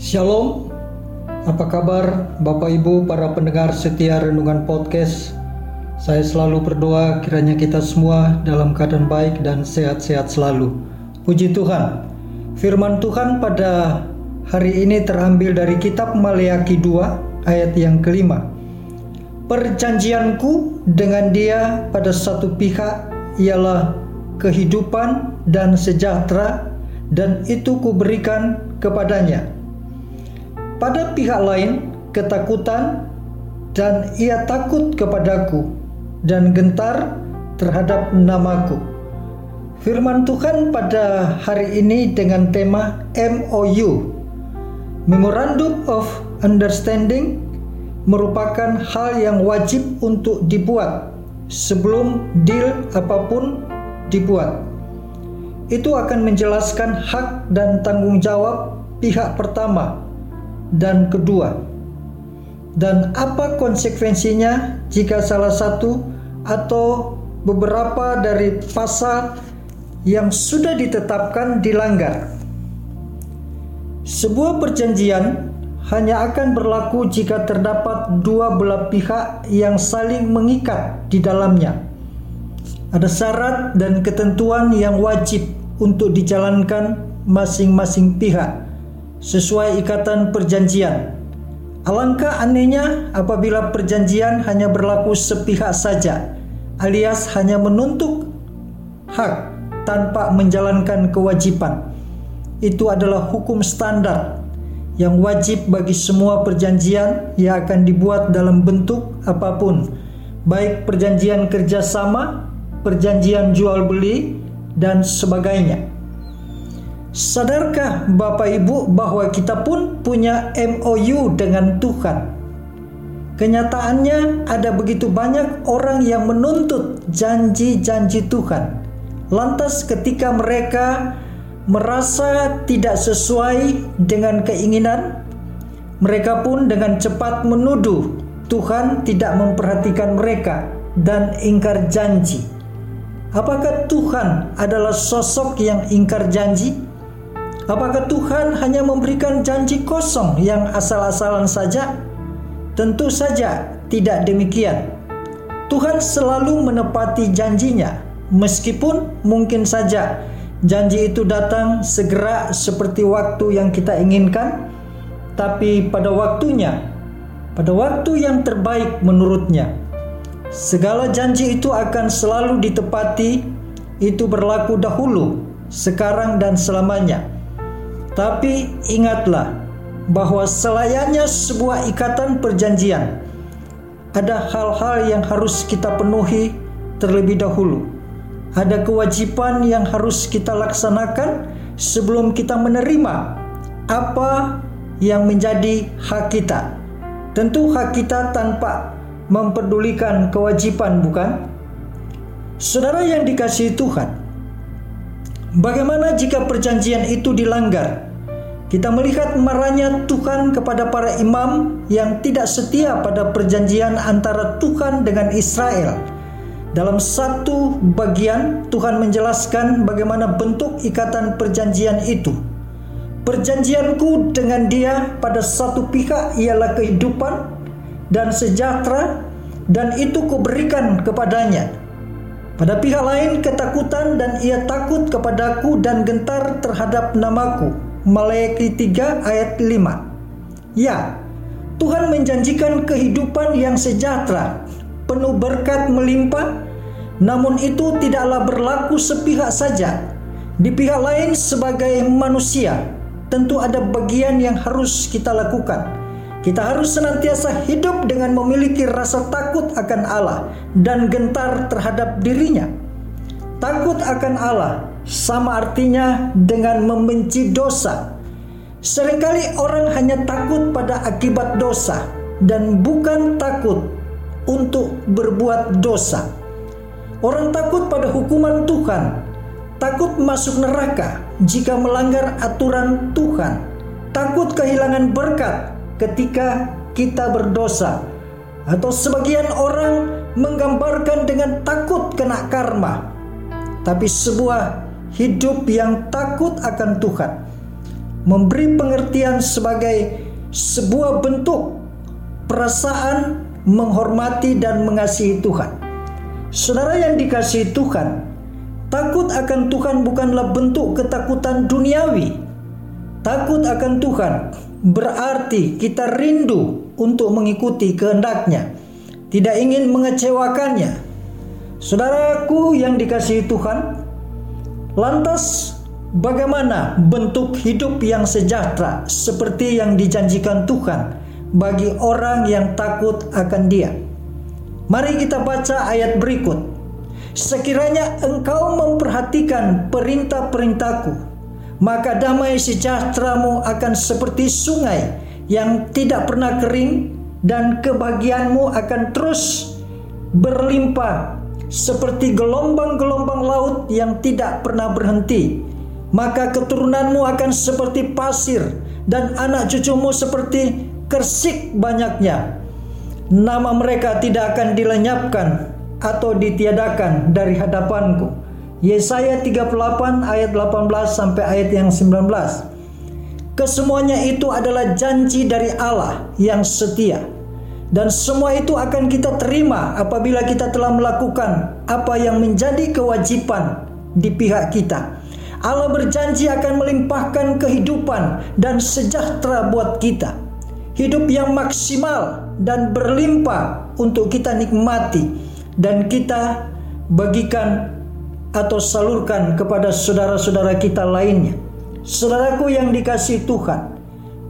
Shalom, apa kabar Bapak Ibu para pendengar setia Renungan Podcast? Saya selalu berdoa kiranya kita semua dalam keadaan baik dan sehat-sehat selalu. Puji Tuhan. Firman Tuhan pada hari ini terambil dari kitab Maleaki 2 ayat yang kelima. Perjanjianku dengan dia pada satu pihak ialah kehidupan dan sejahtera dan itu kuberikan kepadanya pada pihak lain ketakutan dan ia takut kepadaku dan gentar terhadap namaku. Firman Tuhan pada hari ini dengan tema MOU Memorandum of Understanding merupakan hal yang wajib untuk dibuat sebelum deal apa pun dibuat. Itu akan menjelaskan hak dan tanggung jawab pihak pertama dan kedua. Dan apa konsekuensinya jika salah satu atau beberapa dari pasal yang sudah ditetapkan dilanggar? Sebuah perjanjian hanya akan berlaku jika terdapat dua belah pihak yang saling mengikat di dalamnya. Ada syarat dan ketentuan yang wajib untuk dijalankan masing-masing pihak sesuai ikatan perjanjian. Alangkah anehnya apabila perjanjian hanya berlaku sepihak saja, alias hanya menuntut hak tanpa menjalankan kewajiban. Itu adalah hukum standar yang wajib bagi semua perjanjian yang akan dibuat dalam bentuk apa pun, baik perjanjian kerjasama, perjanjian jual beli, dan sebagainya. Sadarkah Bapak Ibu bahwa kita pun punya MOU dengan Tuhan? Kenyataannya ada begitu banyak orang yang menuntut janji-janji Tuhan. Lantas ketika mereka merasa tidak sesuai dengan keinginan, mereka pun dengan cepat menuduh Tuhan tidak memperhatikan mereka dan ingkar janji. Apakah Tuhan adalah sosok yang ingkar janji? Apakah Tuhan hanya memberikan janji kosong yang asal-asalan saja? Tentu saja tidak demikian. Tuhan selalu menepati janjinya, meskipun mungkin saja janji itu datang segera seperti waktu yang kita inginkan, tapi pada waktunya, pada waktu yang terbaik menurutnya. Segala janji itu akan selalu ditepati, itu berlaku dahulu, sekarang, dan selamanya. Tapi ingatlah bahwa selayaknya sebuah ikatan perjanjian, ada hal-hal yang harus kita penuhi terlebih dahulu. Ada kewajiban yang harus kita laksanakan sebelum kita menerima apa yang menjadi hak kita. Tentu hak kita tanpa memperdulikan kewajiban, bukan? Saudara yang dikasihi Tuhan, Bagaimana jika perjanjian itu dilanggar? Kita melihat marahnya Tuhan kepada para imam yang tidak setia pada perjanjian antara Tuhan dengan Israel. Dalam satu bagian, Tuhan menjelaskan bagaimana bentuk ikatan perjanjian itu. Perjanjianku dengan dia pada satu pihak ialah kehidupan dan sejahtera dan itu kuberikan kepadanya pada pihak lain ketakutan dan ia takut kepadaku dan gentar terhadap namaku. Maleakhi 3 ayat 5. Ya, Tuhan menjanjikan kehidupan yang sejahtera, penuh berkat melimpah, namun itu tidaklah berlaku sepihak saja. Di pihak lain sebagai manusia, tentu ada bagian yang harus kita lakukan kita harus senantiasa hidup dengan memiliki rasa takut akan Allah dan gentar terhadap dirinya. Takut akan Allah sama artinya dengan membenci dosa. Seringkali orang hanya takut pada akibat dosa dan bukan takut untuk berbuat dosa. Orang takut pada hukuman Tuhan, takut masuk neraka jika melanggar aturan Tuhan, takut kehilangan berkat ketika kita berdosa atau sebagian orang menggambarkan dengan takut kena karma tapi sebuah hidup yang takut akan Tuhan memberi pengertian sebagai sebuah bentuk perasaan menghormati dan mengasihi Tuhan. Saudara yang dikasihi Tuhan, takut akan Tuhan bukanlah bentuk ketakutan duniawi. Takut akan Tuhan berarti kita rindu untuk mengikuti kehendaknya, tidak ingin mengecewakannya. Saudaraku yang dikasihi Tuhan, lantas bagaimana bentuk hidup yang sejahtera seperti yang dijanjikan Tuhan bagi orang yang takut akan Dia. Mari kita baca ayat berikut. Sekiranya engkau memperhatikan perintah-perintahku, maka damai sejahteramu akan seperti sungai yang tidak pernah kering dan kebahagiaanmu akan terus berlimpah seperti gelombang-gelombang laut yang tidak pernah berhenti. Maka keturunanmu akan seperti pasir dan anak cucumu seperti kersik banyaknya. Nama mereka tidak akan dilenyapkan atau ditiadakan dari hadapanku. Yesaya 38 ayat 18 sampai ayat yang 19. Kesemuanya itu adalah janji dari Allah yang setia. Dan semua itu akan kita terima apabila kita telah melakukan apa yang menjadi kewajiban di pihak kita. Allah berjanji akan melimpahkan kehidupan dan sejahtera buat kita hidup yang maksimal dan berlimpah untuk kita nikmati dan kita bagikan atau salurkan kepada saudara-saudara kita lainnya. Saudaraku yang dikasih Tuhan,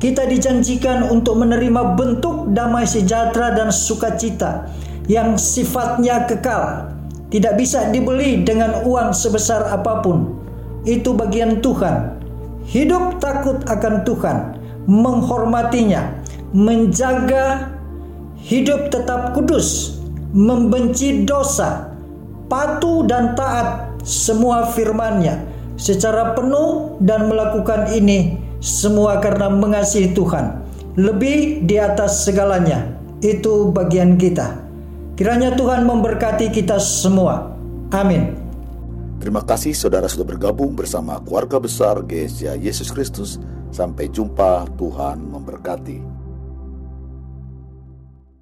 kita dijanjikan untuk menerima bentuk damai sejahtera dan sukacita yang sifatnya kekal, tidak bisa dibeli dengan uang sebesar apa pun. Itu bagian Tuhan. Hidup takut akan Tuhan, menghormatinya, menjaga hidup tetap kudus, membenci dosa, patuh dan taat semua firman-Nya secara penuh dan melakukan ini semua karena mengasihi Tuhan lebih di atas segalanya. Itu bagian kita. Kiranya Tuhan memberkati kita semua. Amin. Terima kasih saudara sudah bergabung bersama keluarga besar Gereja Yesus Kristus. Sampai jumpa, Tuhan memberkati.